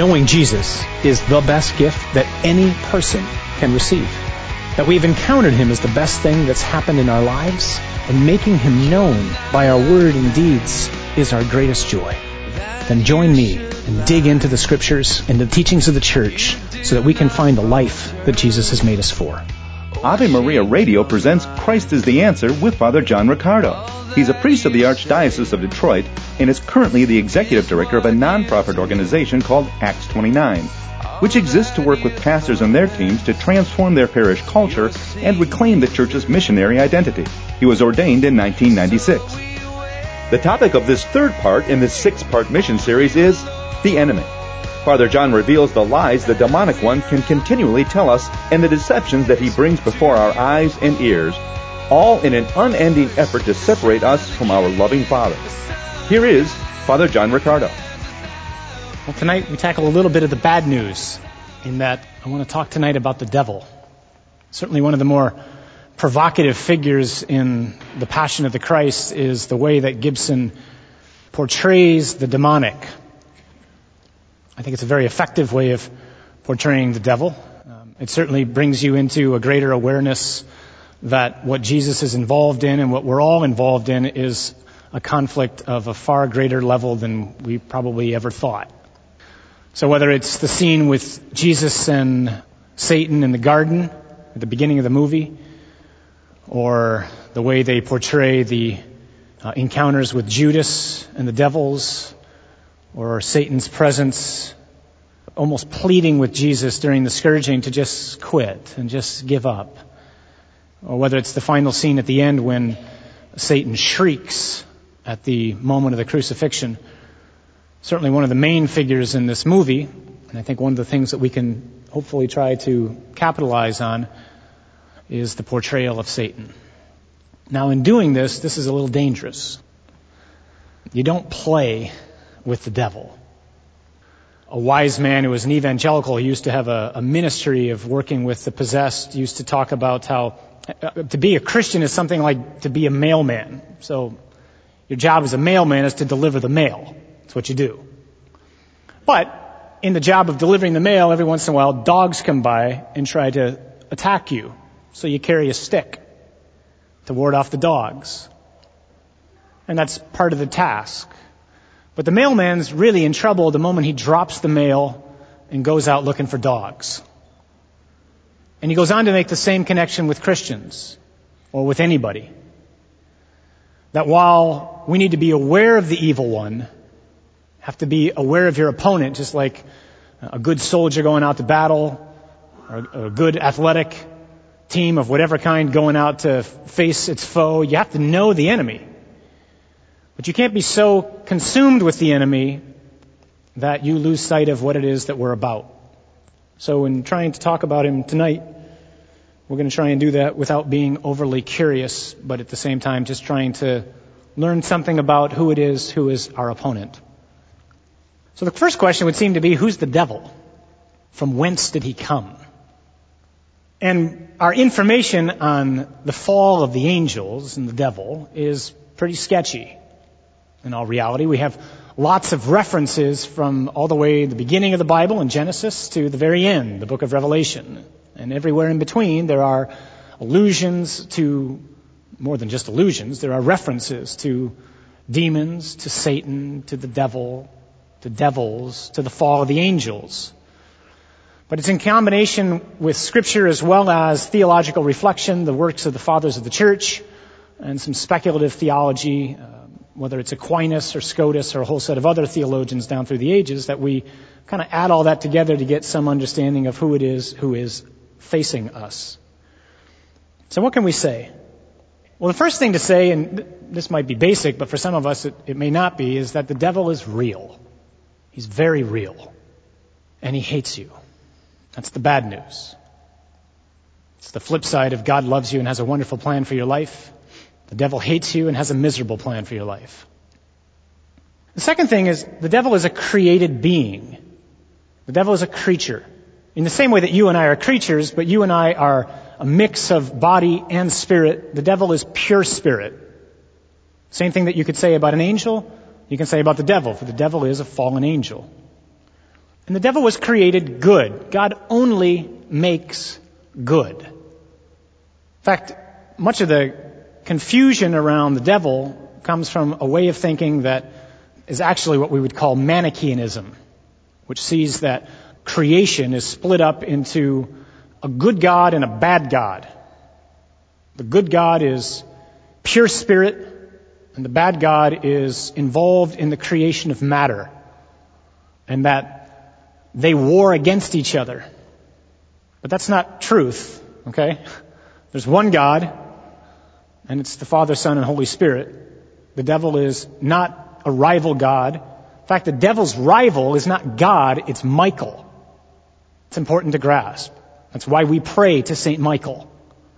Knowing Jesus is the best gift that any person can receive. That we've encountered Him is the best thing that's happened in our lives, and making Him known by our word and deeds is our greatest joy. Then join me and dig into the scriptures and the teachings of the church so that we can find the life that Jesus has made us for. Ave Maria Radio presents Christ is the Answer with Father John Riccardo. He's a priest of the Archdiocese of Detroit and is currently the executive director of a nonprofit organization called Acts 29, which exists to work with pastors and their teams to transform their parish culture and reclaim the church's missionary identity. He was ordained in 1996. The topic of this third part in this six part mission series is the enemy. Father John reveals the lies the demonic one can continually tell us and the deceptions that he brings before our eyes and ears, all in an unending effort to separate us from our loving Father. Here is Father John Riccardo. Well, tonight we tackle a little bit of the bad news in that I want to talk tonight about the devil. Certainly one of the more provocative figures in the Passion of the Christ is the way that Gibson portrays the demonic. I think it's a very effective way of portraying the devil. Um, it certainly brings you into a greater awareness that what Jesus is involved in and what we're all involved in is a conflict of a far greater level than we probably ever thought. So whether it's the scene with Jesus and Satan in the garden at the beginning of the movie, or the way they portray the uh, encounters with Judas and the devils, or Satan's presence, almost pleading with Jesus during the scourging to just quit and just give up. Or whether it's the final scene at the end when Satan shrieks at the moment of the crucifixion. Certainly one of the main figures in this movie, and I think one of the things that we can hopefully try to capitalize on is the portrayal of Satan. Now in doing this, this is a little dangerous. You don't play with the devil. A wise man who was an evangelical, he used to have a, a ministry of working with the possessed, used to talk about how uh, to be a Christian is something like to be a mailman. So your job as a mailman is to deliver the mail. That's what you do. But in the job of delivering the mail, every once in a while, dogs come by and try to attack you. So you carry a stick to ward off the dogs. And that's part of the task. But the mailman's really in trouble the moment he drops the mail and goes out looking for dogs. And he goes on to make the same connection with Christians or with anybody. That while we need to be aware of the evil one, have to be aware of your opponent, just like a good soldier going out to battle, or a good athletic team of whatever kind going out to face its foe. You have to know the enemy. But you can't be so consumed with the enemy that you lose sight of what it is that we're about. So in trying to talk about him tonight, we're going to try and do that without being overly curious, but at the same time just trying to learn something about who it is who is our opponent. So the first question would seem to be, who's the devil? From whence did he come? And our information on the fall of the angels and the devil is pretty sketchy in all reality. We have lots of references from all the way the beginning of the Bible in Genesis to the very end, the book of Revelation. And everywhere in between there are allusions to, more than just allusions, there are references to demons, to Satan, to the devil, to devils, to the fall of the angels. But it's in combination with scripture as well as theological reflection, the works of the fathers of the church, and some speculative theology, uh, whether it's Aquinas or Scotus or a whole set of other theologians down through the ages, that we kind of add all that together to get some understanding of who it is who is facing us. So what can we say? Well, the first thing to say, and this might be basic, but for some of us it, it may not be, is that the devil is real. He's very real. And he hates you. That's the bad news. It's the flip side of God loves you and has a wonderful plan for your life. The devil hates you and has a miserable plan for your life. The second thing is the devil is a created being. The devil is a creature. In the same way that you and I are creatures, but you and I are a mix of body and spirit, the devil is pure spirit. Same thing that you could say about an angel, you can say about the devil, for the devil is a fallen angel. And the devil was created good. God only makes good. In fact, much of the confusion around the devil comes from a way of thinking that is actually what we would call Manichaeanism, which sees that creation is split up into a good God and a bad God. The good God is pure spirit, and the bad God is involved in the creation of matter, and that they war against each other. But that's not truth, okay? There's one God, and it's the Father, Son, and Holy Spirit. The devil is not a rival God. In fact, the devil's rival is not God, it's Michael. It's important to grasp. That's why we pray to St. Michael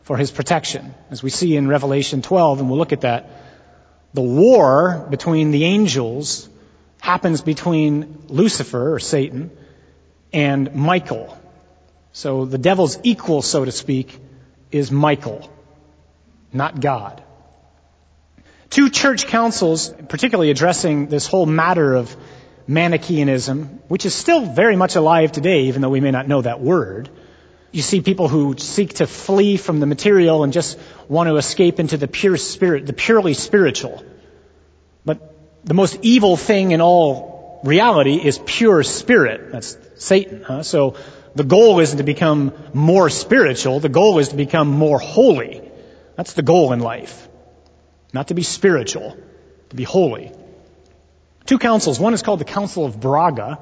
for his protection, as we see in Revelation 12, and we'll look at that. The war between the angels happens between Lucifer, or Satan, and Michael. So the devil's equal, so to speak, is Michael, not God. Two church councils, particularly addressing this whole matter of Manichaeanism, which is still very much alive today, even though we may not know that word. You see people who seek to flee from the material and just want to escape into the pure spirit, the purely spiritual. But the most evil thing in all reality is pure spirit. That's Satan. Huh? So the goal isn't to become more spiritual. The goal is to become more holy. That's the goal in life. Not to be spiritual, to be holy. Two councils. One is called the Council of Braga.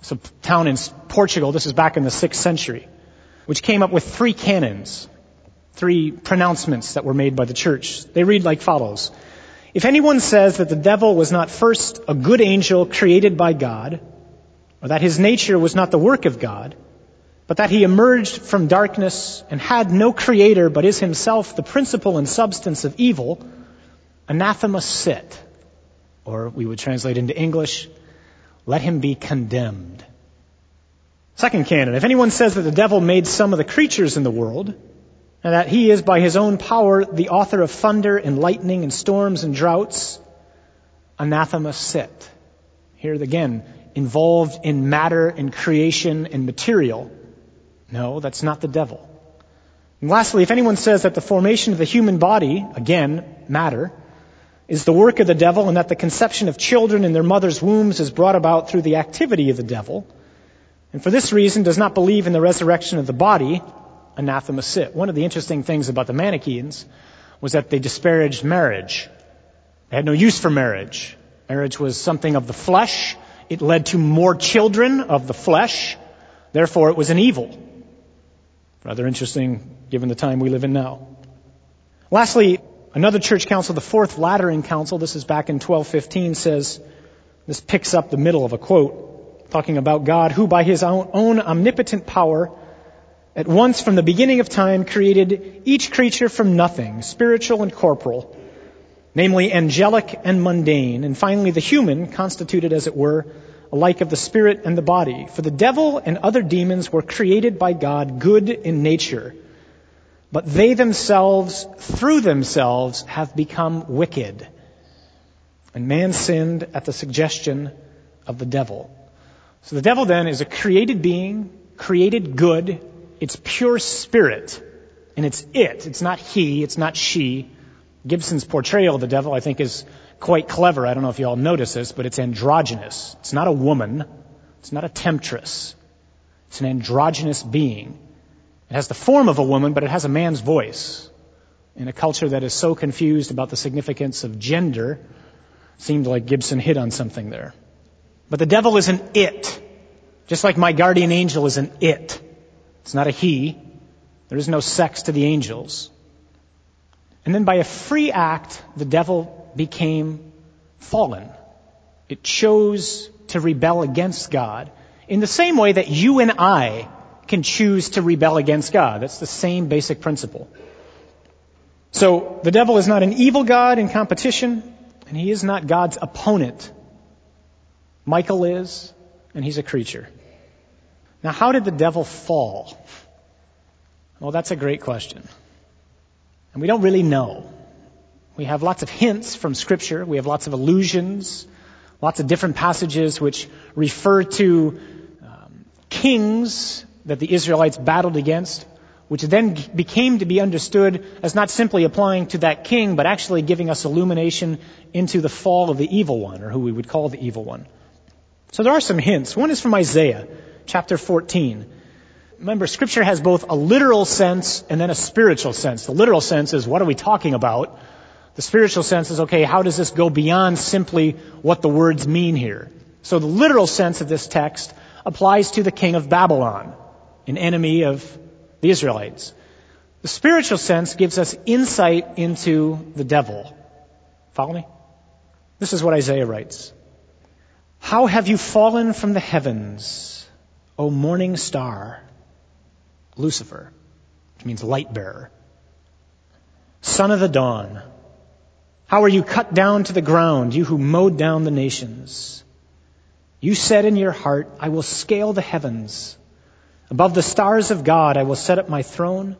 It's a town in Portugal. This is back in the 6th century, which came up with three canons, three pronouncements that were made by the church. They read like follows. If anyone says that the devil was not first a good angel created by God, or that his nature was not the work of God, but that he emerged from darkness and had no creator but is himself the principle and substance of evil, anathema sit. Or we would translate into English, let him be condemned. Second canon, if anyone says that the devil made some of the creatures in the world, and that he is by his own power the author of thunder and lightning and storms and droughts, anathema sit. Here again, involved in matter and creation and material. No, that's not the devil. And lastly, if anyone says that the formation of the human body, again, matter, is the work of the devil and that the conception of children in their mother's wombs is brought about through the activity of the devil, and for this reason does not believe in the resurrection of the body, anathema sit. One of the interesting things about the Manichaeans was that they disparaged marriage. They had no use for marriage. Marriage was something of the flesh. It led to more children of the flesh. Therefore, it was an evil. Rather interesting given the time we live in now. Lastly, another church council, the Fourth Lateran Council, this is back in 1215, says, this picks up the middle of a quote, talking about God, who by his own, omnipotent power, at once from the beginning of time created each creature from nothing, spiritual and corporal, namely angelic and mundane, and finally the human, constituted as it were alike of the spirit and the body. For the devil and other demons were created by God good in nature, but they themselves, through themselves, have become wicked. And man sinned at the suggestion of the devil. So the devil then is a created being, created good, it's pure spirit, and it's it. It's not he, it's not she. Gibson's portrayal of the devil, I think, is quite clever. I don't know if you all notice this, but it's androgynous. It's not a woman. It's not a temptress. It's an androgynous being. It has the form of a woman, but it has a man's voice. In a culture that is so confused about the significance of gender, seemed like Gibson hit on something there. But the devil is an it. Just like my guardian angel is an it. It's not a he. There is no sex to the angels. And then by a free act, the devil became fallen. It chose to rebel against God in the same way that you and I can choose to rebel against God. That's the same basic principle. So the devil is not an evil God in competition, and he is not God's opponent. Michael is, and he's a creature. Now, how did the devil fall? Well, that's a great question. And we don't really know. We have lots of hints from Scripture. We have lots of allusions, lots of different passages which refer to uh, kings that the Israelites battled against, which then became to be understood as not simply applying to that king, but actually giving us illumination into the fall of the evil one, or who we would call the evil one. So there are some hints. One is from Isaiah, chapter 14. Remember, scripture has both a literal sense and then a spiritual sense. The literal sense is, what are we talking about? The spiritual sense is, okay, how does this go beyond simply what the words mean here? So the literal sense of this text applies to the king of Babylon, an enemy of the Israelites. The spiritual sense gives us insight into the devil. Follow me? This is what Isaiah writes. How have you fallen from the heavens, O morning star, Lucifer, which means light bearer, son of the dawn? How are you cut down to the ground, you who mowed down the nations? You said in your heart, I will scale the heavens. Above the stars of God, I will set up my throne.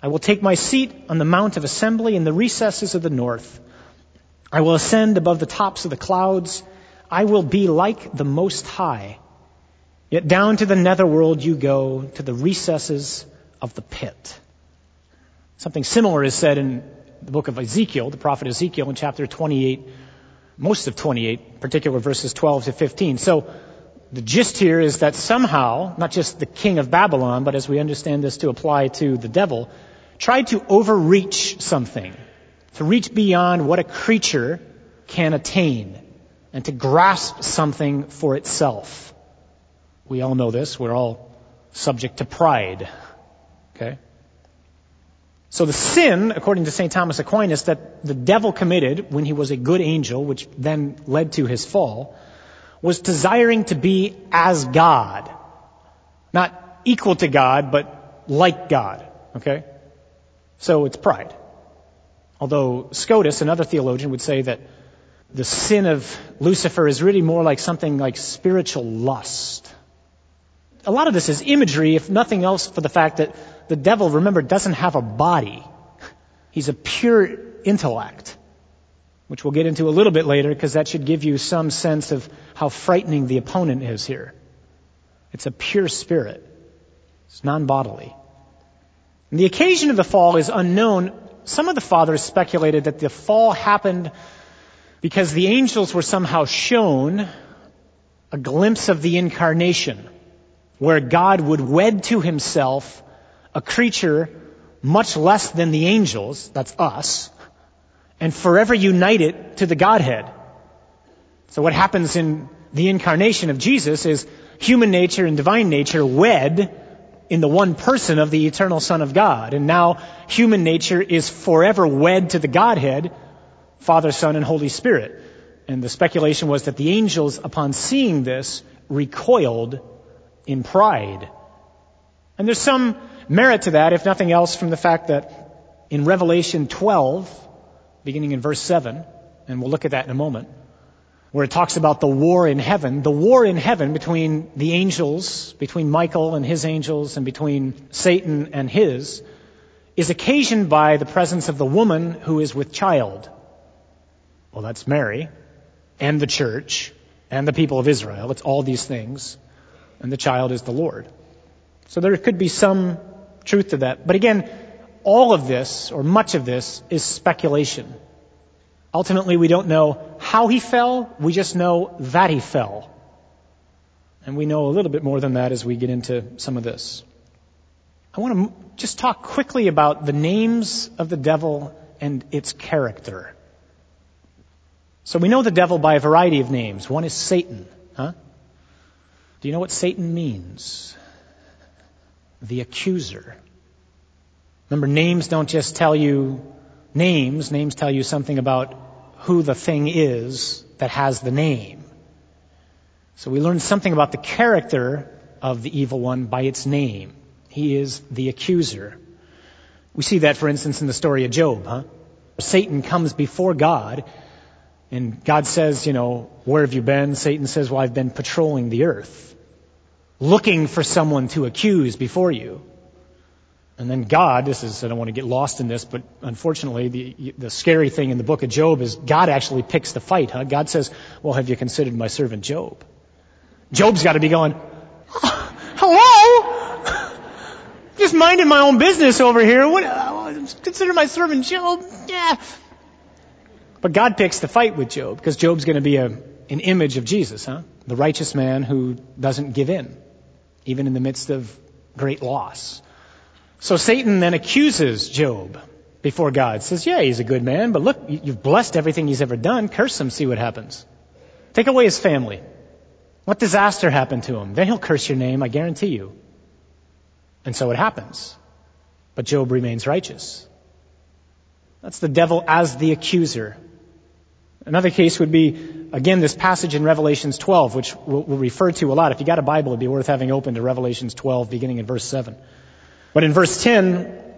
I will take my seat on the mount of assembly in the recesses of the north. I will ascend above the tops of the clouds. I will be like the Most High. Yet down to the netherworld you go, to the recesses of the pit. Something similar is said in the book of Ezekiel, the prophet Ezekiel in chapter 28, most of 28, particular verses 12 to 15. So the gist here is that somehow, not just the king of Babylon, but as we understand this to apply to the devil, tried to overreach something, to reach beyond what a creature can attain, and to grasp something for itself. We all know this. We're all subject to pride. Okay? So the sin, according to St. Thomas Aquinas, that the devil committed when he was a good angel, which then led to his fall, was desiring to be as God. Not equal to God, but like God. Okay? So it's pride. Although Scotus, another theologian, would say that the sin of Lucifer is really more like something like spiritual lust. A lot of this is imagery, if nothing else, for the fact that the devil, remember, doesn't have a body. He's a pure intellect which we'll get into a little bit later because that should give you some sense of how frightening the opponent is here. It's a pure spirit. It's non-bodily. The occasion of the fall is unknown. Some of the fathers speculated that the fall happened because the angels were somehow shown a glimpse of the incarnation where God would wed to himself a creature much less than the angels, that's us, and forever unite it to the Godhead. So what happens in the incarnation of Jesus is human nature and divine nature wed in the one person of the eternal Son of God. And now human nature is forever wed to the Godhead, Father, Son, and Holy Spirit. And the speculation was that the angels, upon seeing this, recoiled in pride. And there's some merit to that, if nothing else, from the fact that in Revelation 12, beginning in verse 7, and we'll look at that in a moment, where it talks about the war in heaven. The war in heaven between the angels, between Michael and his angels, and between Satan and his, is occasioned by the presence of the woman who is with child. Well, that's Mary, and the church, and the people of Israel. It's all these things. And the child is the Lord. So there could be some truth to that. But again, all of this, or much of this, is speculation. Ultimately, we don't know how he fell, we just know that he fell. And we know a little bit more than that as we get into some of this. I want to just talk quickly about the names of the devil and its character. So we know the devil by a variety of names. One is Satan, huh? Do you know what Satan means? The accuser. Remember, names don't just tell you names, names tell you something about who the thing is that has the name. So we learn something about the character of the evil one by its name. He is the accuser. We see that, for instance, in the story of Job, huh? Satan comes before God, and God says, you know, where have you been? Satan says, well, I've been patrolling the earth, looking for someone to accuse before you. And then God, this is, I don't want to get lost in this, but unfortunately, the, the scary thing in the book of Job is God actually picks the fight, huh? God says, well, have you considered my servant Job? Job's got to be going, oh, how just minding my own business over here. What, uh, consider my servant Job. Yeah. But God picks the fight with Job because Job's going to be a, an image of Jesus, huh? The righteous man who doesn't give in, even in the midst of great loss. So Satan then accuses Job before God. Says, yeah, he's a good man, but look, you've blessed everything he's ever done. Curse him, see what happens. Take away his family. What disaster happened to him? Then he'll curse your name, I guarantee you. And so it happens. But Job remains righteous. That's the devil as the accuser. Another case would be, again, this passage in Revelations 12, which we'll, we'll refer to a lot. If you got a Bible, it'd be worth having open to Revelations 12, beginning in verse 7. But in verse 10,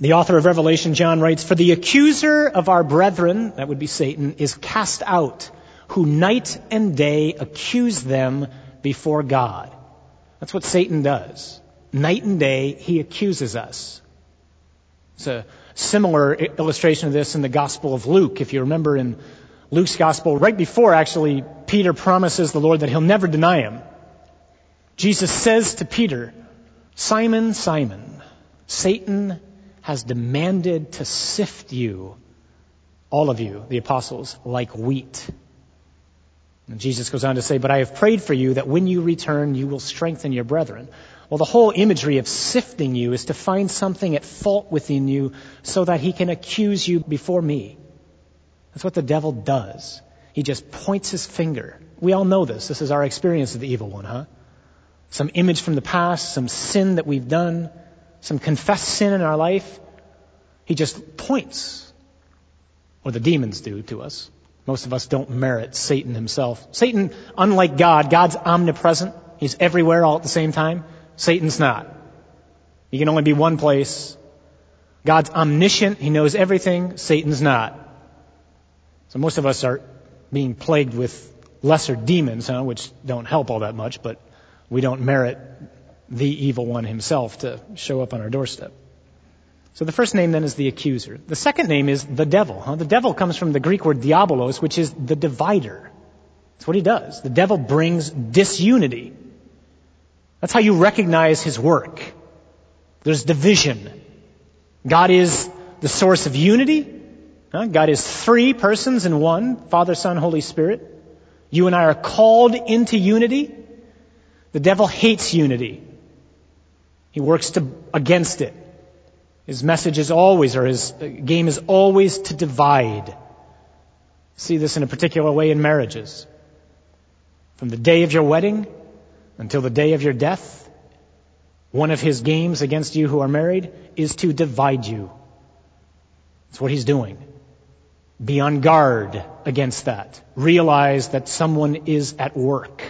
the author of Revelation, John writes, For the accuser of our brethren, that would be Satan, is cast out, who night and day accuse them before God. That's what Satan does. Night and day, he accuses us. It's a similar illustration of this in the Gospel of Luke. If you remember in Luke's Gospel, right before actually Peter promises the Lord that he'll never deny him, Jesus says to Peter, Simon, Simon, Satan has demanded to sift you, all of you, the apostles, like wheat. And Jesus goes on to say, But I have prayed for you that when you return, you will strengthen your brethren. Well, the whole imagery of sifting you is to find something at fault within you so that he can accuse you before me. That's what the devil does. He just points his finger. We all know this. This is our experience of the evil one, huh? Some image from the past, some sin that we've done, some confessed sin in our life, he just points, or the demons do to us. Most of us don't merit Satan himself. Satan, unlike God, God's omnipresent. He's everywhere all at the same time. Satan's not. He can only be one place. God's omniscient. He knows everything. Satan's not. So most of us are being plagued with lesser demons, huh, which don't help all that much, but we don't merit the evil one himself to show up on our doorstep. So the first name then is the accuser. The second name is the devil. Huh? The devil comes from the Greek word diabolos, which is the divider. That's what he does. The devil brings disunity. That's how you recognize his work. There's division. God is the source of unity. God is three persons in one, Father, Son, Holy Spirit. You and I are called into unity. The devil hates unity. He works to, against it. His message is always, or his game is always to divide. See this in a particular way in marriages. From the day of your wedding until the day of your death, one of his games against you who are married is to divide you. That's what he's doing. Be on guard against that. Realize that someone is at work.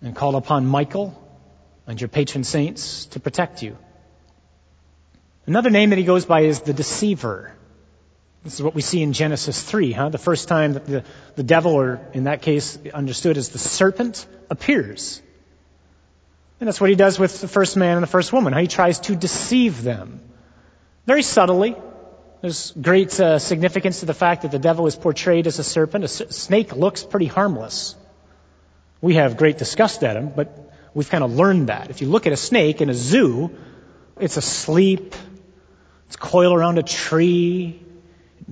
And call upon Michael and your patron saints to protect you. Another name that he goes by is the deceiver. This is what we see in Genesis 3, huh? The first time that the, the devil, or in that case understood as the serpent, appears. And that's what he does with the first man and the first woman, how he tries to deceive them. Very subtly. There's great uh, significance to the fact that the devil is portrayed as a serpent. A snake looks pretty harmless. We have great disgust at him, but We've kind of learned that. If you look at a snake in a zoo, it's asleep, it's coiled around a tree,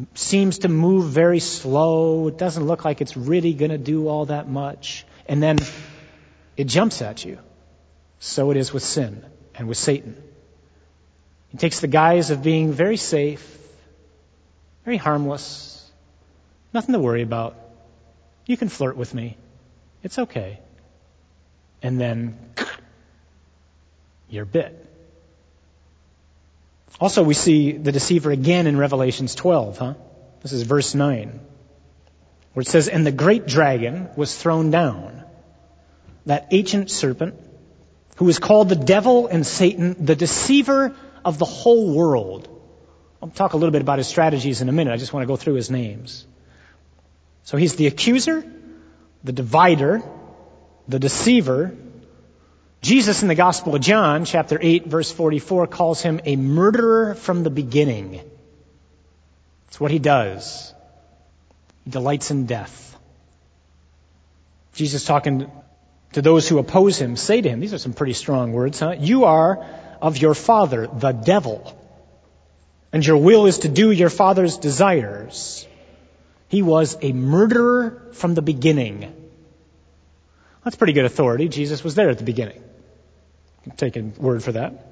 it seems to move very slow, it doesn't look like it's really going to do all that much, and then it jumps at you. So it is with sin and with Satan. He takes the guise of being very safe, very harmless, nothing to worry about. You can flirt with me. It's okay and then you're bit. Also, we see the deceiver again in Revelations 12, huh? This is verse 9, where it says, And the great dragon was thrown down, that ancient serpent, who is called the devil and Satan, the deceiver of the whole world. I'll talk a little bit about his strategies in a minute. I just want to go through his names. So he's the accuser, the divider, the deceiver, Jesus in the Gospel of John, chapter 8, verse 44, calls him a murderer from the beginning. It's what he does. He delights in death. Jesus talking to those who oppose him, say to him, these are some pretty strong words, huh? You are of your father, the devil, and your will is to do your father's desires. He was a murderer from the beginning. That's pretty good authority. Jesus was there at the beginning. Take a word for that.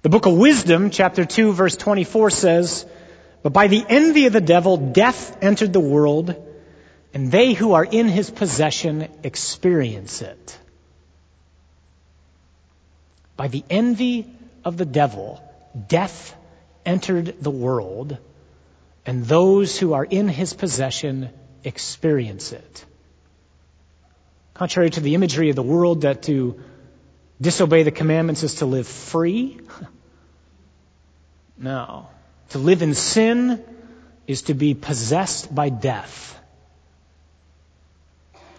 The book of Wisdom, chapter 2, verse 24 says, But by the envy of the devil, death entered the world, and they who are in his possession experience it. By the envy of the devil, death entered the world, and those who are in his possession experience it. Contrary to the imagery of the world that to disobey the commandments is to live free, no. To live in sin is to be possessed by death.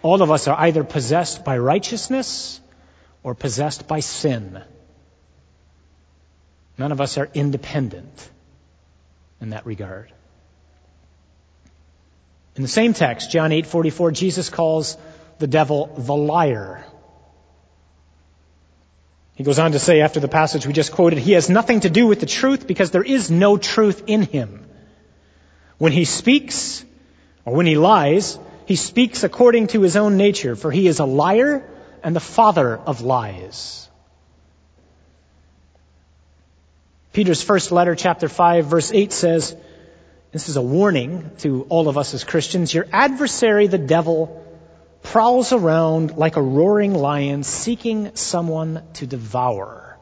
All of us are either possessed by righteousness or possessed by sin. None of us are independent in that regard. In the same text, John 8:44, Jesus calls the devil the liar. He goes on to say after the passage we just quoted, he has nothing to do with the truth because there is no truth in him. When he speaks, or when he lies, he speaks according to his own nature, for he is a liar and the father of lies. Peter's first letter, chapter 5, verse 8 says, this is a warning to all of us as Christians, your adversary, the devil, prowls around like a roaring lion seeking someone to devour.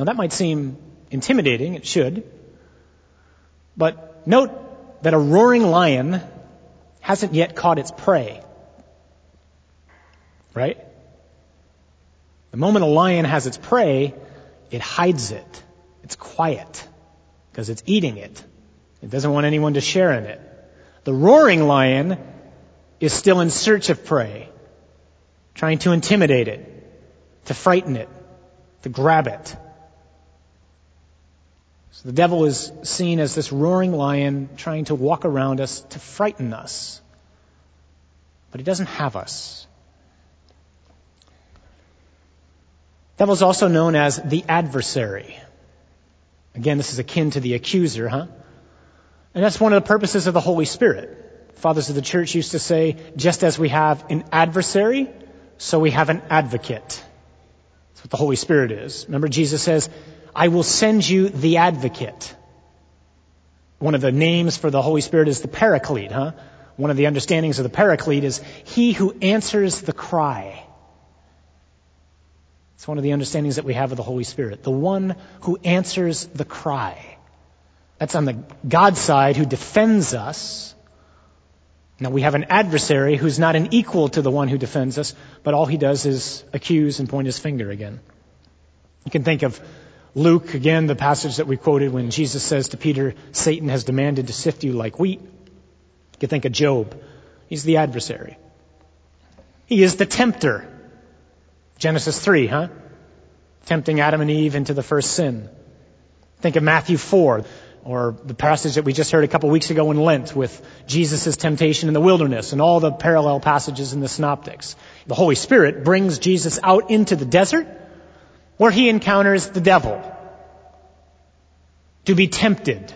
Now that might seem intimidating, it should. But note that a roaring lion hasn't yet caught its prey. Right? The moment a lion has its prey, it hides it. It's quiet because it's eating it. It doesn't want anyone to share in it. The roaring lion is still in search of prey, trying to intimidate it, to frighten it, to grab it. So the devil is seen as this roaring lion trying to walk around us to frighten us. But he doesn't have us. Devil is also known as the adversary. Again, this is akin to the accuser, huh? And that's one of the purposes of the Holy Spirit. Fathers of the church used to say, just as we have an adversary, so we have an advocate. That's what the Holy Spirit is. Remember, Jesus says, I will send you the advocate. One of the names for the Holy Spirit is the paraclete, huh? One of the understandings of the paraclete is he who answers the cry. It's one of the understandings that we have of the Holy Spirit. The one who answers the cry. That's on the God side who defends us now we have an adversary who's not an equal to the one who defends us, but all he does is accuse and point his finger again. You can think of Luke, again, the passage that we quoted when Jesus says to Peter, Satan has demanded to sift you like wheat. You can think of Job. He's the adversary. He is the tempter. Genesis 3, huh? Tempting Adam and Eve into the first sin. Think of Matthew 4 or the passage that we just heard a couple weeks ago in Lent with Jesus' temptation in the wilderness and all the parallel passages in the synoptics. The Holy Spirit brings Jesus out into the desert where he encounters the devil to be tempted.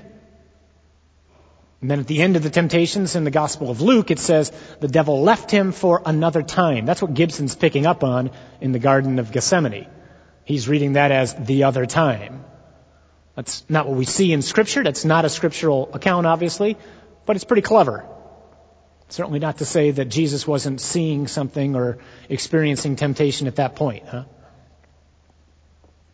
And then at the end of the temptations in the Gospel of Luke, it says the devil left him for another time. That's what Gibson's picking up on in the Garden of Gethsemane. He's reading that as the other time. That's not what we see in Scripture. That's not a scriptural account, obviously, but it's pretty clever. Certainly not to say that Jesus wasn't seeing something or experiencing temptation at that point, huh?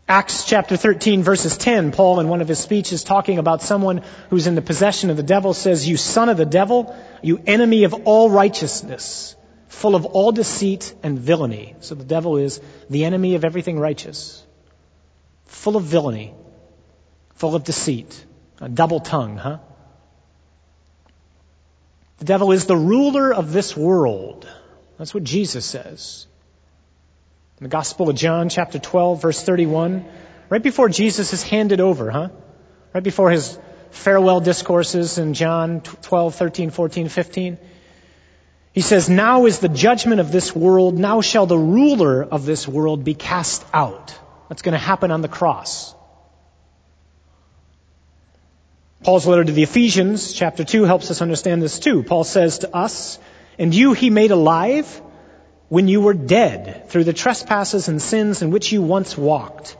Acts chapter 13 verses 10, Paul in one of his speeches talking about someone who's in the possession of the devil says, You son of the devil, you enemy of all righteousness, full of all deceit and villainy. So the devil is the enemy of everything righteous, full of villainy full of deceit, a double tongue, huh? The devil is the ruler of this world. That's what Jesus says. In the Gospel of John, chapter 12, verse 31, right before Jesus is handed over, huh? Right before his farewell discourses in John 12, 13, 14, 15, He says, Now is the judgment of this world. Now shall the ruler of this world be cast out. That's going to happen on the cross. Paul's letter to the Ephesians, chapter 2, helps us understand this too. Paul says to us, And you he made alive when you were dead through the trespasses and sins in which you once walked,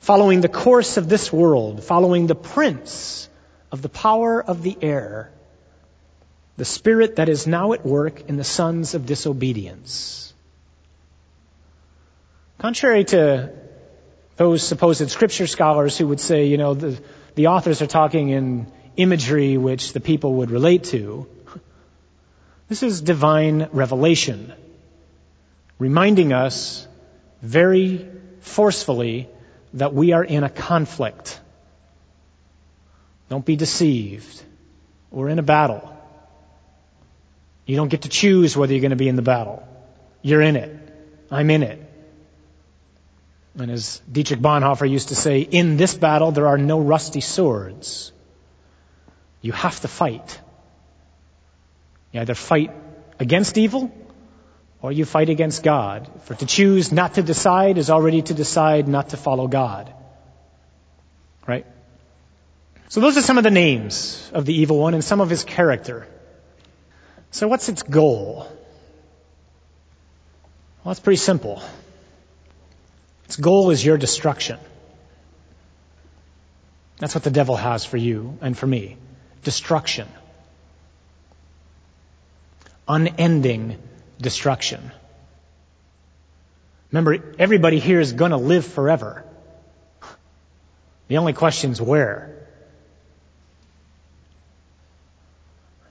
following the course of this world, following the prince of the power of the air, the spirit that is now at work in the sons of disobedience. Contrary to those supposed scripture scholars who would say, you know, the, the authors are talking in imagery which the people would relate to. This is divine revelation, reminding us very forcefully that we are in a conflict. Don't be deceived. We're in a battle. You don't get to choose whether you're going to be in the battle. You're in it. I'm in it. And as Dietrich Bonhoeffer used to say, in this battle there are no rusty swords. You have to fight. You either fight against evil or you fight against God. For to choose not to decide is already to decide not to follow God. Right? So those are some of the names of the evil one and some of his character. So what's its goal? Well, it's pretty simple. Its goal is your destruction. That's what the devil has for you and for me. Destruction. Unending destruction. Remember, everybody here is going to live forever. The only question is where.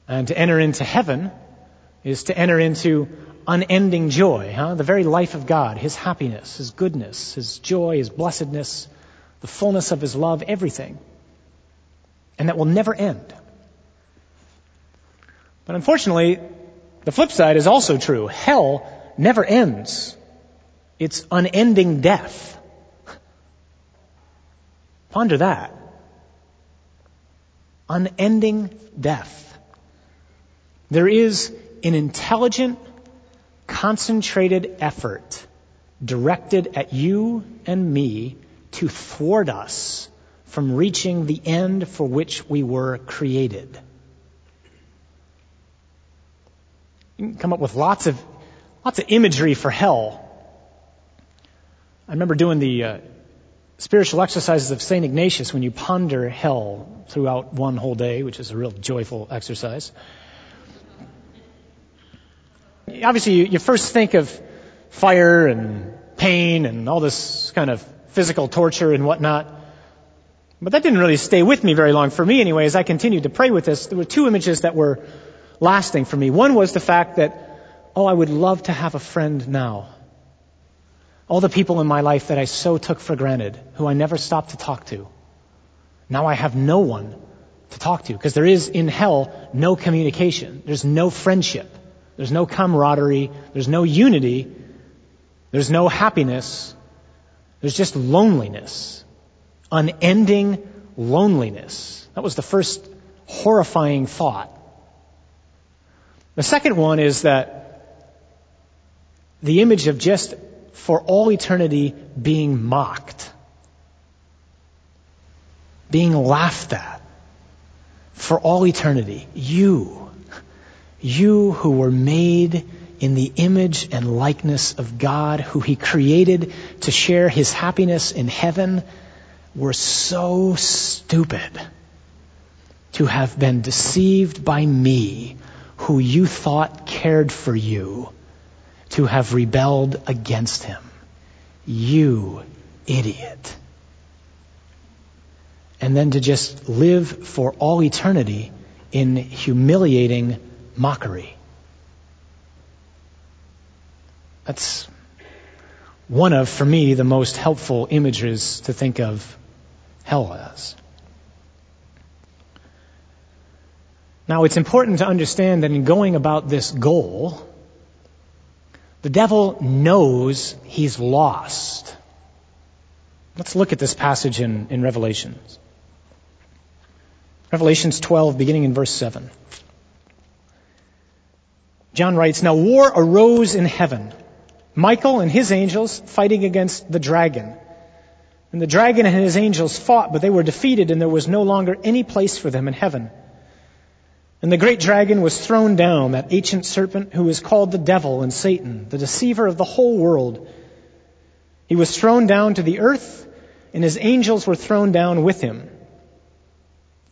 And to enter into heaven is to enter into unending joy, huh? The very life of God, His happiness, His goodness, His joy, His blessedness, the fullness of His love, everything. And that will never end. But unfortunately, the flip side is also true. Hell never ends. It's unending death. Ponder that. Unending death. There is an intelligent concentrated effort directed at you and me to thwart us from reaching the end for which we were created. You can come up with lots of, lots of imagery for hell. I remember doing the uh, spiritual exercises of St. Ignatius when you ponder hell throughout one whole day, which is a real joyful exercise obviously you, you first think of fire and pain and all this kind of physical torture and whatnot. But that didn't really stay with me very long. For me, anyway, as I continued to pray with this, there were two images that were lasting for me. One was the fact that, oh, I would love to have a friend now. All the people in my life that I so took for granted, who I never stopped to talk to. Now I have no one to talk to, because there is in hell no communication. There's no friendship. There's no camaraderie. There's no unity. There's no happiness. There's just loneliness. Unending loneliness. That was the first horrifying thought. The second one is that the image of just for all eternity being mocked, being laughed at for all eternity. You you who were made in the image and likeness of God, who He created to share His happiness in heaven, were so stupid to have been deceived by me, who you thought cared for you, to have rebelled against Him. You idiot. And then to just live for all eternity in humiliating mockery. That's one of, for me, the most helpful images to think of hell as. Now, it's important to understand that in going about this goal, the devil knows he's lost. Let's look at this passage in, in Revelations. Revelations 12, beginning in verse 7. John writes, Now war arose in heaven. Michael and his angels fighting against the dragon. And the dragon and his angels fought, but they were defeated, and there was no longer any place for them in heaven. And the great dragon was thrown down, that ancient serpent who is called the devil and Satan, the deceiver of the whole world. He was thrown down to the earth, and his angels were thrown down with him.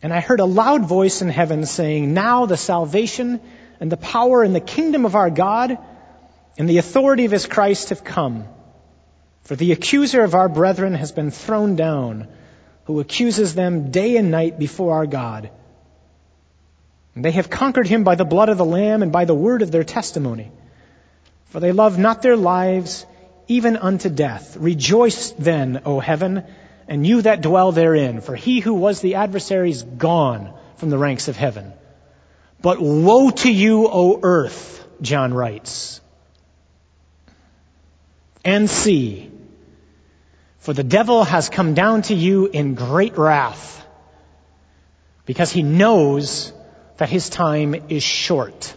And I heard a loud voice in heaven saying, Now the salvation and the power and the kingdom of our God and the authority of his Christ have come. For the accuser of our brethren has been thrown down, who accuses them day and night before our God. And they have conquered him by the blood of the Lamb and by the word of their testimony. For they love not their lives even unto death. Rejoice then, O heaven, and you that dwell therein, for he who was the adversary is gone from the ranks of heaven. But woe to you, O earth, John writes. And see, for the devil has come down to you in great wrath, because he knows that his time is short.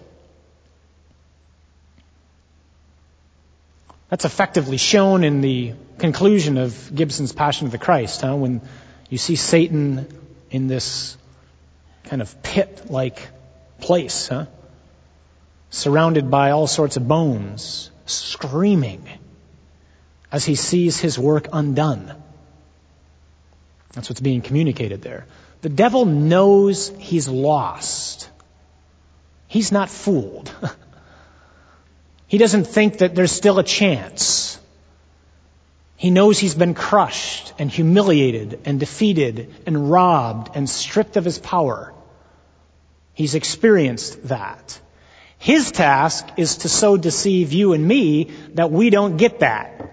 That's effectively shown in the conclusion of Gibson's Passion of the Christ, huh? when you see Satan in this kind of pit like place, huh? surrounded by all sorts of bones, screaming as he sees his work undone. That's what's being communicated there. The devil knows he's lost. He's not fooled. he doesn't think that there's still a chance. He knows he's been crushed and humiliated and defeated and robbed and stripped of his power. He's experienced that. His task is to so deceive you and me that we don't get that.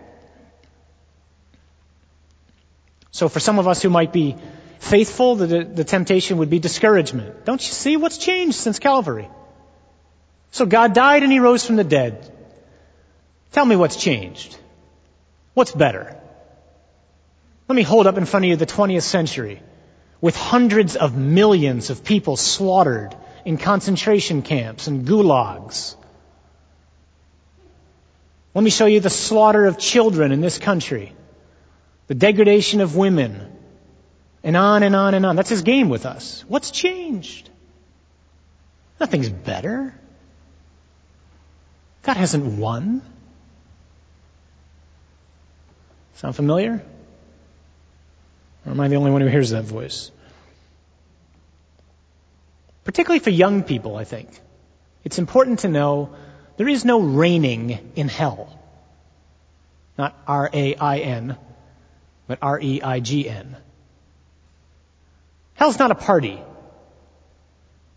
So for some of us who might be faithful, the, the temptation would be discouragement. Don't you see what's changed since Calvary? So God died and He rose from the dead. Tell me what's changed. What's better? Let me hold up in front of you the 20th century with hundreds of millions of people slaughtered in concentration camps and gulags. Let me show you the slaughter of children in this country, the degradation of women, and on and on and on. That's his game with us. What's changed? Nothing's better. God hasn't won. Sound familiar? Or am I the only one who hears that voice? Particularly for young people, I think. It's important to know there is no reigning in hell. Not R-A-I-N, but R-E-I-G-N. Hell's not a party.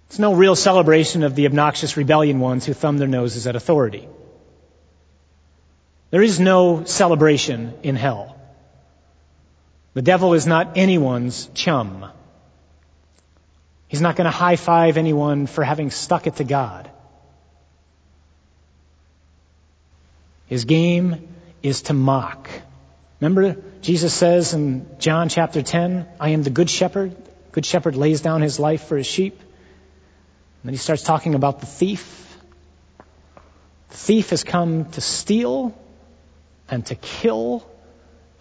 It's no real celebration of the obnoxious rebellion ones who thumb their noses at authority. There is no celebration in hell. The devil is not anyone's chum. He's not going to high five anyone for having stuck it to God. His game is to mock. Remember, Jesus says in John chapter 10, I am the good shepherd. Good shepherd lays down his life for his sheep. And then he starts talking about the thief. The thief has come to steal and to kill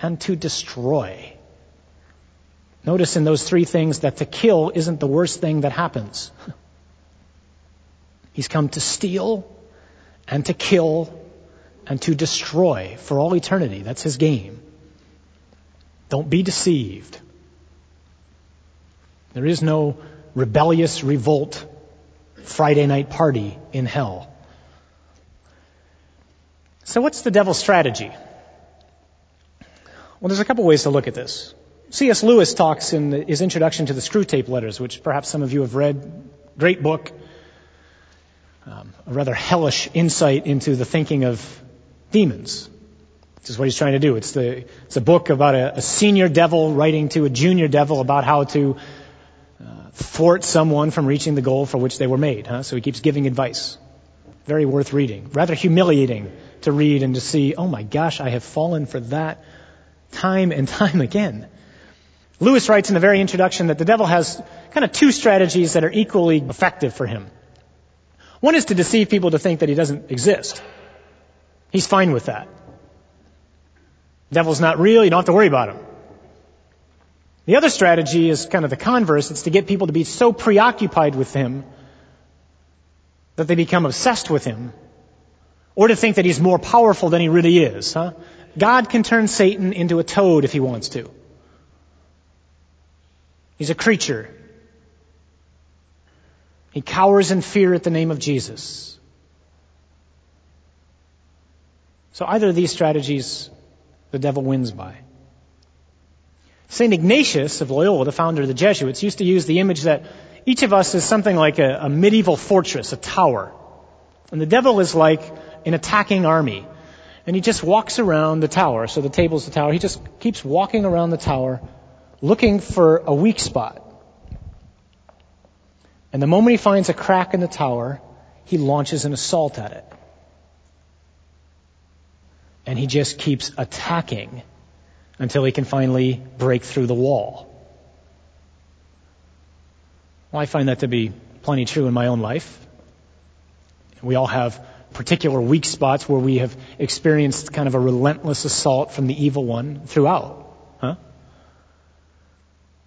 and to destroy. Notice in those three things that to kill isn't the worst thing that happens. He's come to steal and to kill and to destroy for all eternity. That's his game. Don't be deceived. There is no rebellious revolt Friday night party in hell. So what's the devil's strategy? Well, there's a couple ways to look at this. C.S. Lewis talks in his introduction to the Screwtape Letters, which perhaps some of you have read. Great book. Um, a rather hellish insight into the thinking of demons. This is what he's trying to do. It's, the, it's a book about a, a senior devil writing to a junior devil about how to uh, thwart someone from reaching the goal for which they were made. Huh? So he keeps giving advice. Very worth reading. Rather humiliating to read and to see, oh my gosh, I have fallen for that time and time again. Lewis writes in the very introduction that the devil has kind of two strategies that are equally effective for him. One is to deceive people to think that he doesn't exist. He's fine with that. The devil's not real, you don't have to worry about him. The other strategy is kind of the converse. It's to get people to be so preoccupied with him that they become obsessed with him or to think that he's more powerful than he really is. Huh? God can turn Satan into a toad if he wants to. He's a creature. He cowers in fear at the name of Jesus. So either of these strategies, the devil wins by. St. Ignatius of Loyola, the founder of the Jesuits, used to use the image that each of us is something like a, a medieval fortress, a tower. And the devil is like an attacking army. And he just walks around the tower. So the table's the tower. He just keeps walking around the tower looking for a weak spot. And the moment he finds a crack in the tower, he launches an assault at it. And he just keeps attacking until he can finally break through the wall. Well, I find that to be plenty true in my own life. We all have particular weak spots where we have experienced kind of a relentless assault from the evil one throughout. Huh?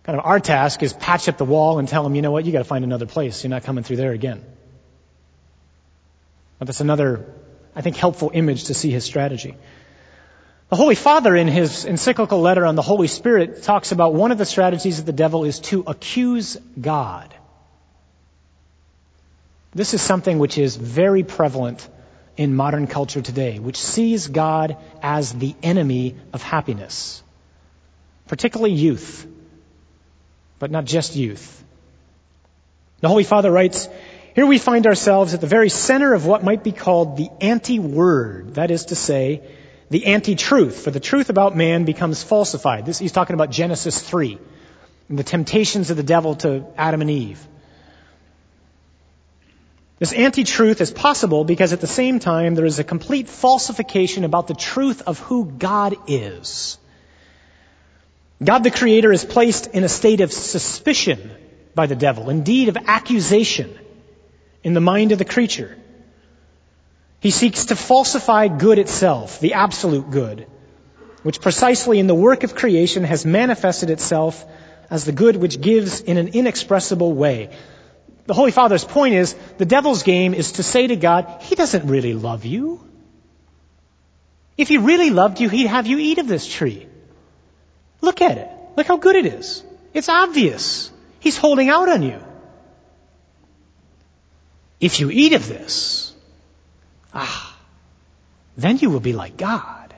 Kind of our task is patch up the wall and tell him, you know what, you got to find another place. You're not coming through there again. But that's another, I think, helpful image to see his strategy. The Holy Father, in his encyclical letter on the Holy Spirit, talks about one of the strategies of the devil is to accuse God. This is something which is very prevalent in modern culture today, which sees God as the enemy of happiness, particularly youth, but not just youth. The Holy Father writes, here we find ourselves at the very center of what might be called the anti-word, that is to say, the anti-truth, for the truth about man becomes falsified. This, he's talking about Genesis 3, and the temptations of the devil to Adam and Eve. This anti-truth is possible because at the same time there is a complete falsification about the truth of who God is. God the Creator is placed in a state of suspicion by the devil, indeed of accusation in the mind of the creature. He seeks to falsify good itself, the absolute good, which precisely in the work of creation has manifested itself as the good which gives in an inexpressible way. The Holy Father's point is the devil's game is to say to God, He doesn't really love you. If He really loved you, He'd have you eat of this tree. Look at it. Look how good it is. It's obvious. He's holding out on you. If you eat of this, Ah, then you will be like God.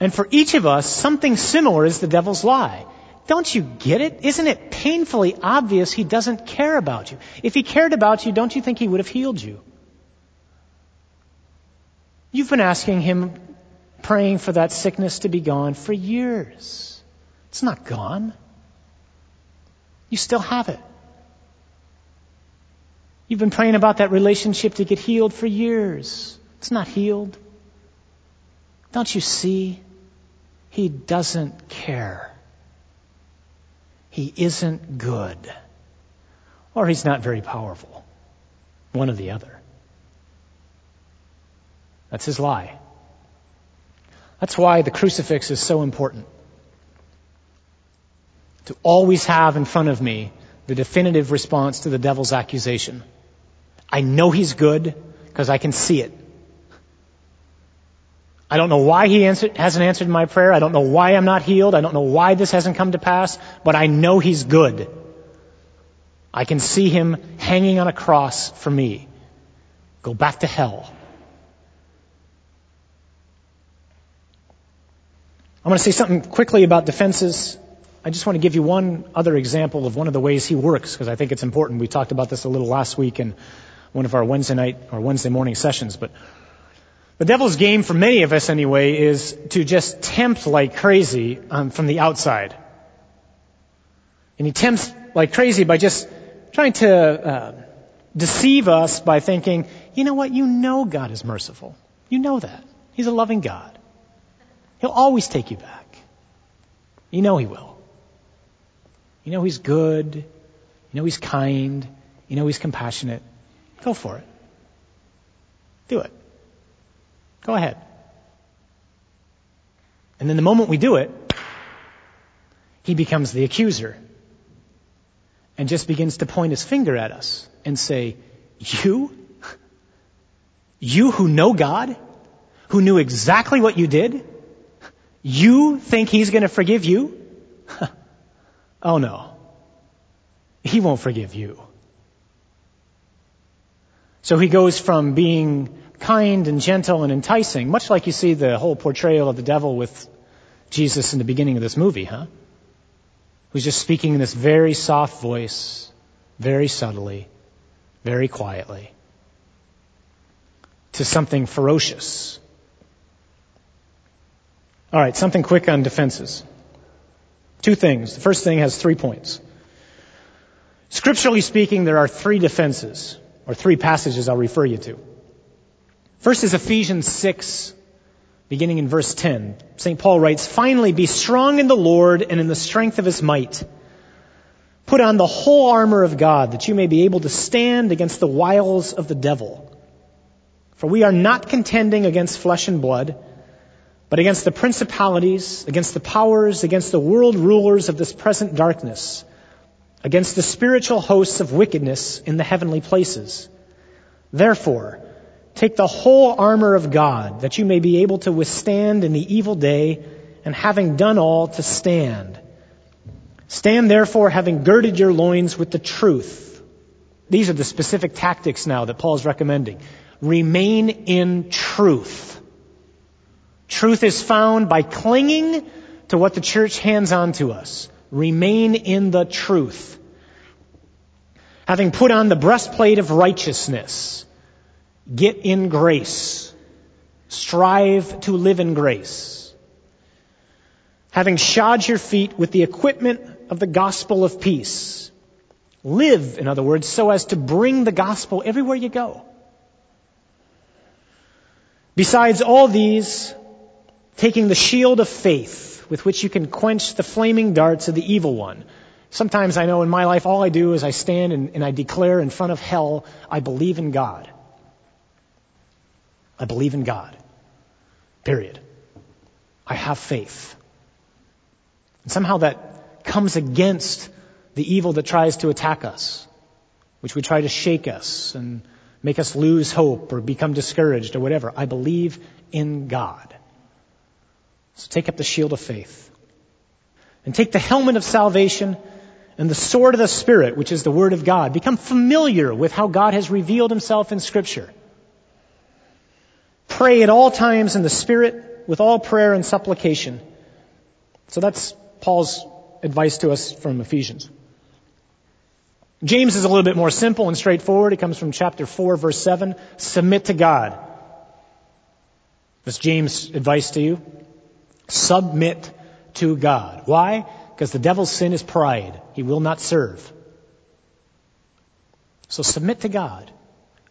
And for each of us, something similar is the devil's lie. Don't you get it? Isn't it painfully obvious he doesn't care about you? If he cared about you, don't you think he would have healed you? You've been asking him, praying for that sickness to be gone for years. It's not gone. You still have it. You've been praying about that relationship to get healed for years. It's not healed. Don't you see? He doesn't care. He isn't good. Or he's not very powerful. One or the other. That's his lie. That's why the crucifix is so important. To always have in front of me the definitive response to the devil's accusation. I know He's good because I can see it. I don't know why He answered, hasn't answered my prayer. I don't know why I'm not healed. I don't know why this hasn't come to pass, but I know He's good. I can see Him hanging on a cross for me. Go back to hell. I'm going to say something quickly about defenses. I just want to give you one other example of one of the ways he works because I think it's important. We talked about this a little last week and one of our Wednesday night or Wednesday morning sessions. But the devil's game for many of us anyway is to just tempt like crazy um, from the outside. And he tempts like crazy by just trying to uh, deceive us by thinking, you know what, you know God is merciful. You know that. He's a loving God. He'll always take you back. You know he will. You know he's good. You know he's kind. You know he's compassionate. Go for it. Do it. Go ahead. And then the moment we do it, he becomes the accuser and just begins to point his finger at us and say, You? You who know God? Who knew exactly what you did? You think he's going to forgive you? oh no. He won't forgive you. So he goes from being kind and gentle and enticing, much like you see the whole portrayal of the devil with Jesus in the beginning of this movie, huh? Who's just speaking in this very soft voice, very subtly, very quietly, to something ferocious. All right, something quick on defenses. Two things. The first thing has three points. Scripturally speaking, there are three defenses, or three passages I'll refer you to. First is Ephesians 6, beginning in verse 10. St. Paul writes, Finally, be strong in the Lord and in the strength of his might. Put on the whole armor of God that you may be able to stand against the wiles of the devil. For we are not contending against flesh and blood, but against the principalities, against the powers, against the world rulers of this present darkness, against the spiritual hosts of wickedness in the heavenly places. Therefore, Take the whole armor of God that you may be able to withstand in the evil day and having done all to stand. Stand therefore having girded your loins with the truth. These are the specific tactics now that Paul's recommending. Remain in truth. Truth is found by clinging to what the church hands on to us. Remain in the truth. Having put on the breastplate of righteousness Get in grace. Strive to live in grace. Having shod your feet with the equipment of the gospel of peace. Live, in other words, so as to bring the gospel everywhere you go. Besides all these, taking the shield of faith with which you can quench the flaming darts of the evil one. Sometimes I know in my life all I do is I stand and, and I declare in front of hell, I believe in God. I believe in God. Period. I have faith. And somehow that comes against the evil that tries to attack us, which would try to shake us and make us lose hope or become discouraged or whatever. I believe in God. So take up the shield of faith. And take the helmet of salvation and the sword of the Spirit, which is the Word of God. Become familiar with how God has revealed Himself in Scripture. Pray at all times in the Spirit with all prayer and supplication. So that's Paul's advice to us from Ephesians. James is a little bit more simple and straightforward. It comes from chapter 4, verse 7. Submit to God. That's James' advice to you. Submit to God. Why? Because the devil's sin is pride. He will not serve. So submit to God.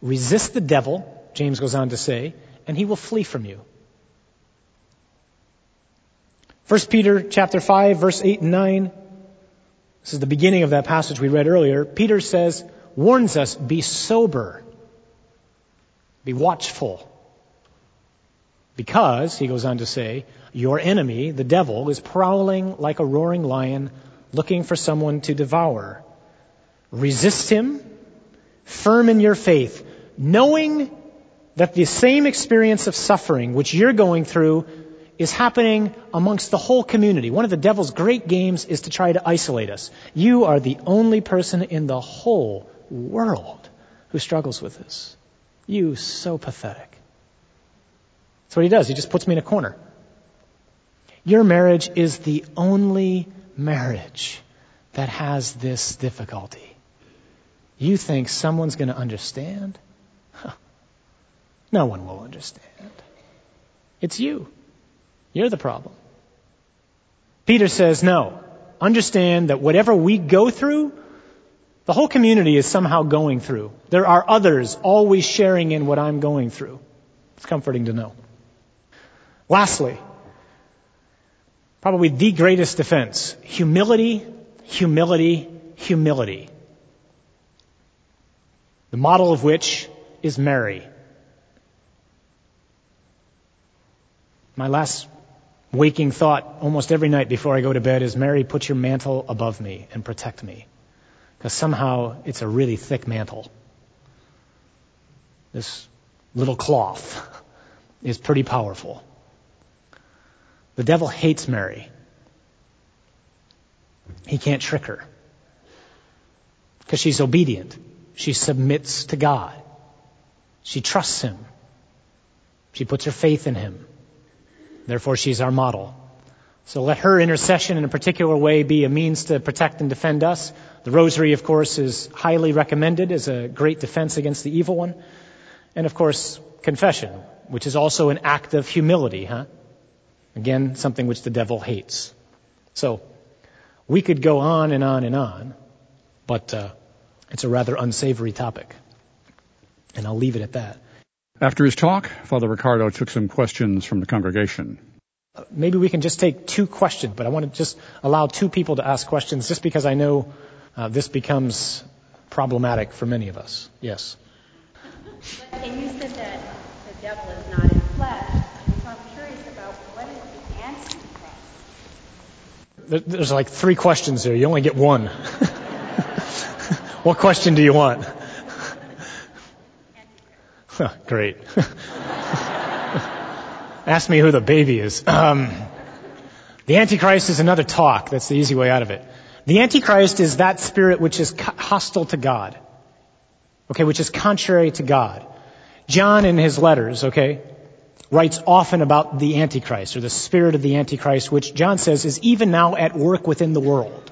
Resist the devil, James goes on to say, and he will flee from you. 1 Peter chapter 5 verse 8 and 9. This is the beginning of that passage we read earlier. Peter says, warns us, be sober. Be watchful. Because, he goes on to say, your enemy, the devil, is prowling like a roaring lion looking for someone to devour. Resist him, firm in your faith, knowing that the same experience of suffering which you're going through is happening amongst the whole community. One of the devil's great games is to try to isolate us. You are the only person in the whole world who struggles with this. You so pathetic. That's what he does. He just puts me in a corner. Your marriage is the only marriage that has this difficulty. You think someone's going to understand? No one will understand. It's you. You're the problem. Peter says, no. Understand that whatever we go through, the whole community is somehow going through. There are others always sharing in what I'm going through. It's comforting to know. Lastly, probably the greatest defense humility, humility, humility. the model of which is Mary. My last waking thought almost every night before I go to bed is Mary, put your mantle above me and protect me. Because somehow it's a really thick mantle. This little cloth is pretty powerful. The devil hates Mary. He can't trick her. Because she's obedient. She submits to God. She trusts Him. She puts her faith in Him. Therefore, she's our model. So let her intercession in a particular way be a means to protect and defend us. The rosary, of course, is highly recommended as a great defense against the evil one. And of course, confession, which is also an act of humility, huh? Again, something which the devil hates. So, we could go on and on and on, but uh, it's a rather unsavory topic. And I'll leave it at that. After his talk, Father Riccardo took some questions from the congregation. Uh, maybe we can just take two questions, but I want to just allow two people to ask questions just because I know uh, this becomes problematic for many of us. Yes. And you said that the devil is not in flesh. So I'm curious about what is the Antichrist? There's like three questions there. You only get one. what question do you want? Great. Ask me who the baby is. Um, the Antichrist is another talk. That's the easy way out of it. The Antichrist is that spirit which is hostile to God. Okay, which is contrary to God. John in his letters, okay, writes often about the Antichrist or the spirit of the Antichrist, which John says is even now at work within the world.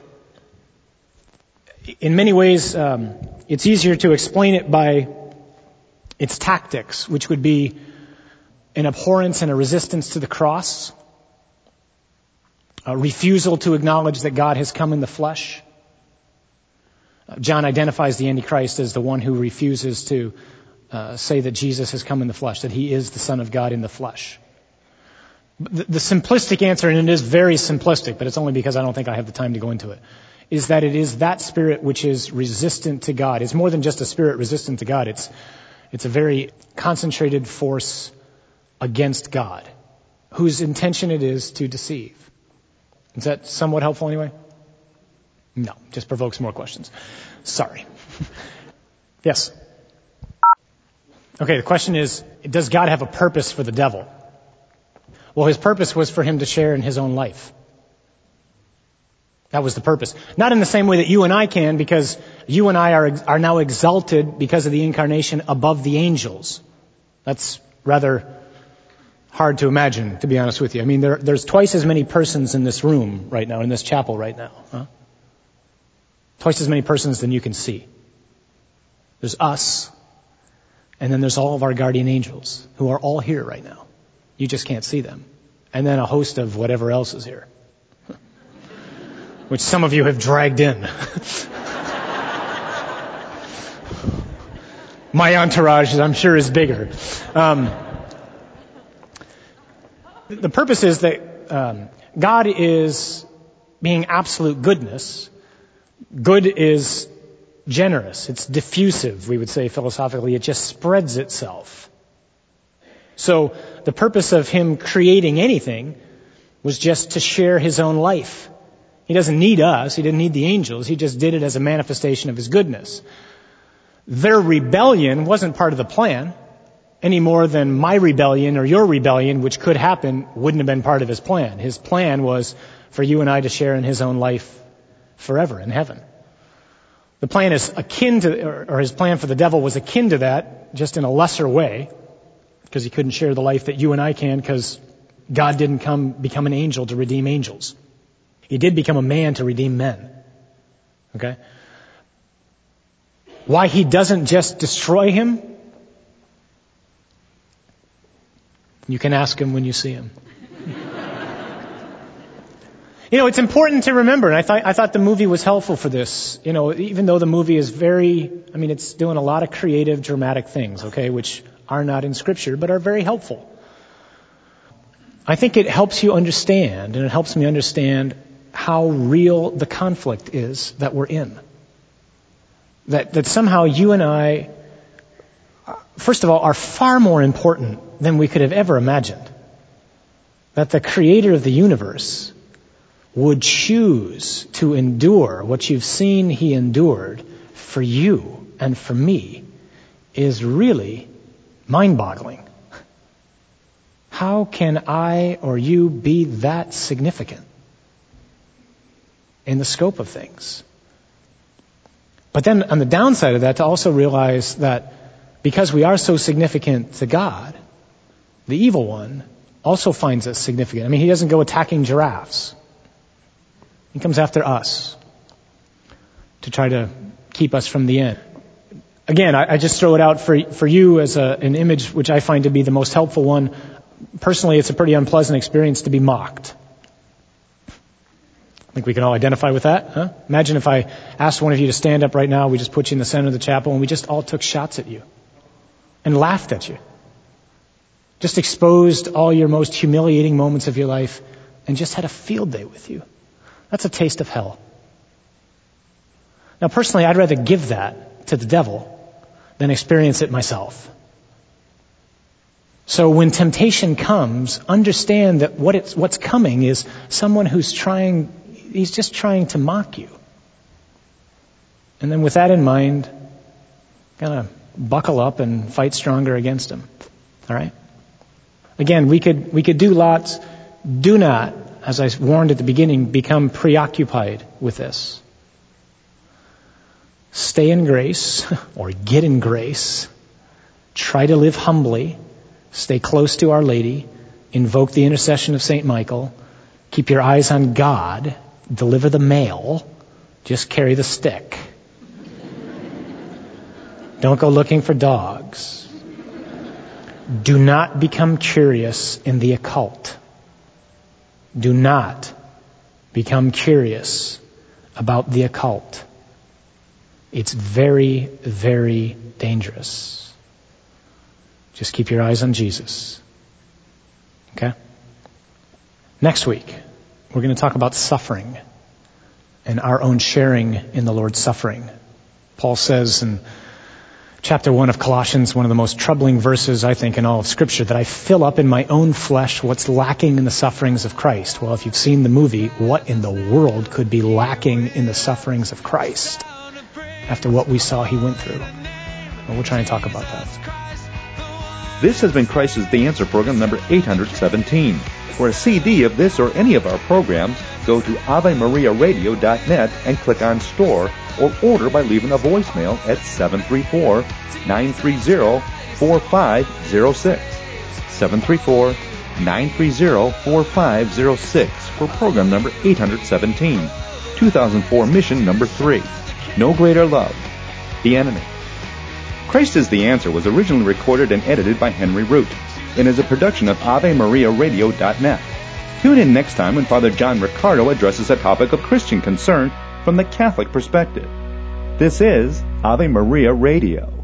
In many ways, um, it's easier to explain it by its tactics, which would be an abhorrence and a resistance to the cross, a refusal to acknowledge that God has come in the flesh. John identifies the Antichrist as the one who refuses to uh, say that Jesus has come in the flesh, that he is the Son of God in the flesh. The, the simplistic answer, and it is very simplistic, but it's only because I don't think I have the time to go into it, is that it is that spirit which is resistant to God. It's more than just a spirit resistant to God. It's it's a very concentrated force against God, whose intention it is to deceive. Is that somewhat helpful anyway? No, just provokes more questions. Sorry. yes? Okay, the question is, does God have a purpose for the devil? Well, his purpose was for him to share in his own life. That was the purpose. Not in the same way that you and I can, because you and I are, are now exalted because of the incarnation above the angels. That's rather hard to imagine, to be honest with you. I mean, there, there's twice as many persons in this room right now, in this chapel right now. Huh? Twice as many persons than you can see. There's us, and then there's all of our guardian angels, who are all here right now. You just can't see them. And then a host of whatever else is here which some of you have dragged in. My entourage, I'm sure, is bigger. Um, the purpose is that um, God is being absolute goodness. Good is generous. It's diffusive, we would say philosophically. It just spreads itself. So the purpose of him creating anything was just to share his own life. He doesn't need us. He didn't need the angels. He just did it as a manifestation of his goodness. Their rebellion wasn't part of the plan any more than my rebellion or your rebellion, which could happen, wouldn't have been part of his plan. His plan was for you and I to share in his own life forever in heaven. The plan is akin to, or his plan for the devil was akin to that, just in a lesser way, because he couldn't share the life that you and I can because God didn't come, become an angel to redeem angels. He did become a man to redeem men. Okay? Why he doesn't just destroy him? You can ask him when you see him. You know, it's important to remember, and I thought, I thought the movie was helpful for this. You know, even though the movie is very, I mean, it's doing a lot of creative, dramatic things, okay, which are not in scripture, but are very helpful. I think it helps you understand, and it helps me understand how real the conflict is that we're in. That, that somehow you and I first of all, are far more important than we could have ever imagined. That the creator of the universe would choose to endure what you've seen he endured for you and for me is really mind boggling. How can I or you be that significant in the scope of things? But then on the downside of that, to also realize that because we are so significant to God, the evil one also finds us significant. I mean, he doesn't go attacking giraffes. He comes after us to try to keep us from the end. Again, I, I just throw it out for, for you as a, an image which I find to be the most helpful one. Personally, it's a pretty unpleasant experience to be mocked. I think we can all identify with that, huh? Imagine if I asked one of you to stand up right now, we just put you in the center of the chapel, and we just all took shots at you and laughed at you. Just exposed all your most humiliating moments of your life and just had a field day with you. That's a taste of hell. Now, personally, I'd rather give that to the devil than experience it myself. So when temptation comes, understand that what what's coming is someone who's trying, he's just trying to mock you. And then with that in mind, kind of buckle up and fight stronger against him. All right? Again, we could, we could do lots. Do not, as I warned at the beginning, become preoccupied with this. Stay in grace, or get in grace. Try to live humbly. Stay close to Our Lady. Invoke the intercession of St. Michael. Keep your eyes on God. Deliver the mail. Just carry the stick. Don't go looking for dogs. Do not become curious in the occult. Do not become curious about the occult. It's very, very dangerous. Just keep your eyes on Jesus. Okay? Next week, we're going to talk about suffering and our own sharing in the Lord's suffering. Paul says in chapter 1 of Colossians, one of the most troubling verses, I think, in all of Scripture, that I fill up in my own flesh what's lacking in the sufferings of Christ. Well, if you've seen the movie, what in the world could be lacking in the sufferings of Christ after what we saw he went through? Well, we'll try and talk about that. This has been Christ is the Answer program number 817. For a CD of this or any of our programs, go to AveMariaRadio.net and click on Store or order by leaving a voicemail at 734 930 4506. 734 930 4506 for program number 817. 2004 mission number 3. No Greater Love. The Enemy. Christ is the Answer was originally recorded and edited by Henry Root and is a production of AveMariaRadio.net. Tune in next time when Father John Riccardo addresses a topic of Christian concern from the Catholic perspective. This is Ave Maria Radio.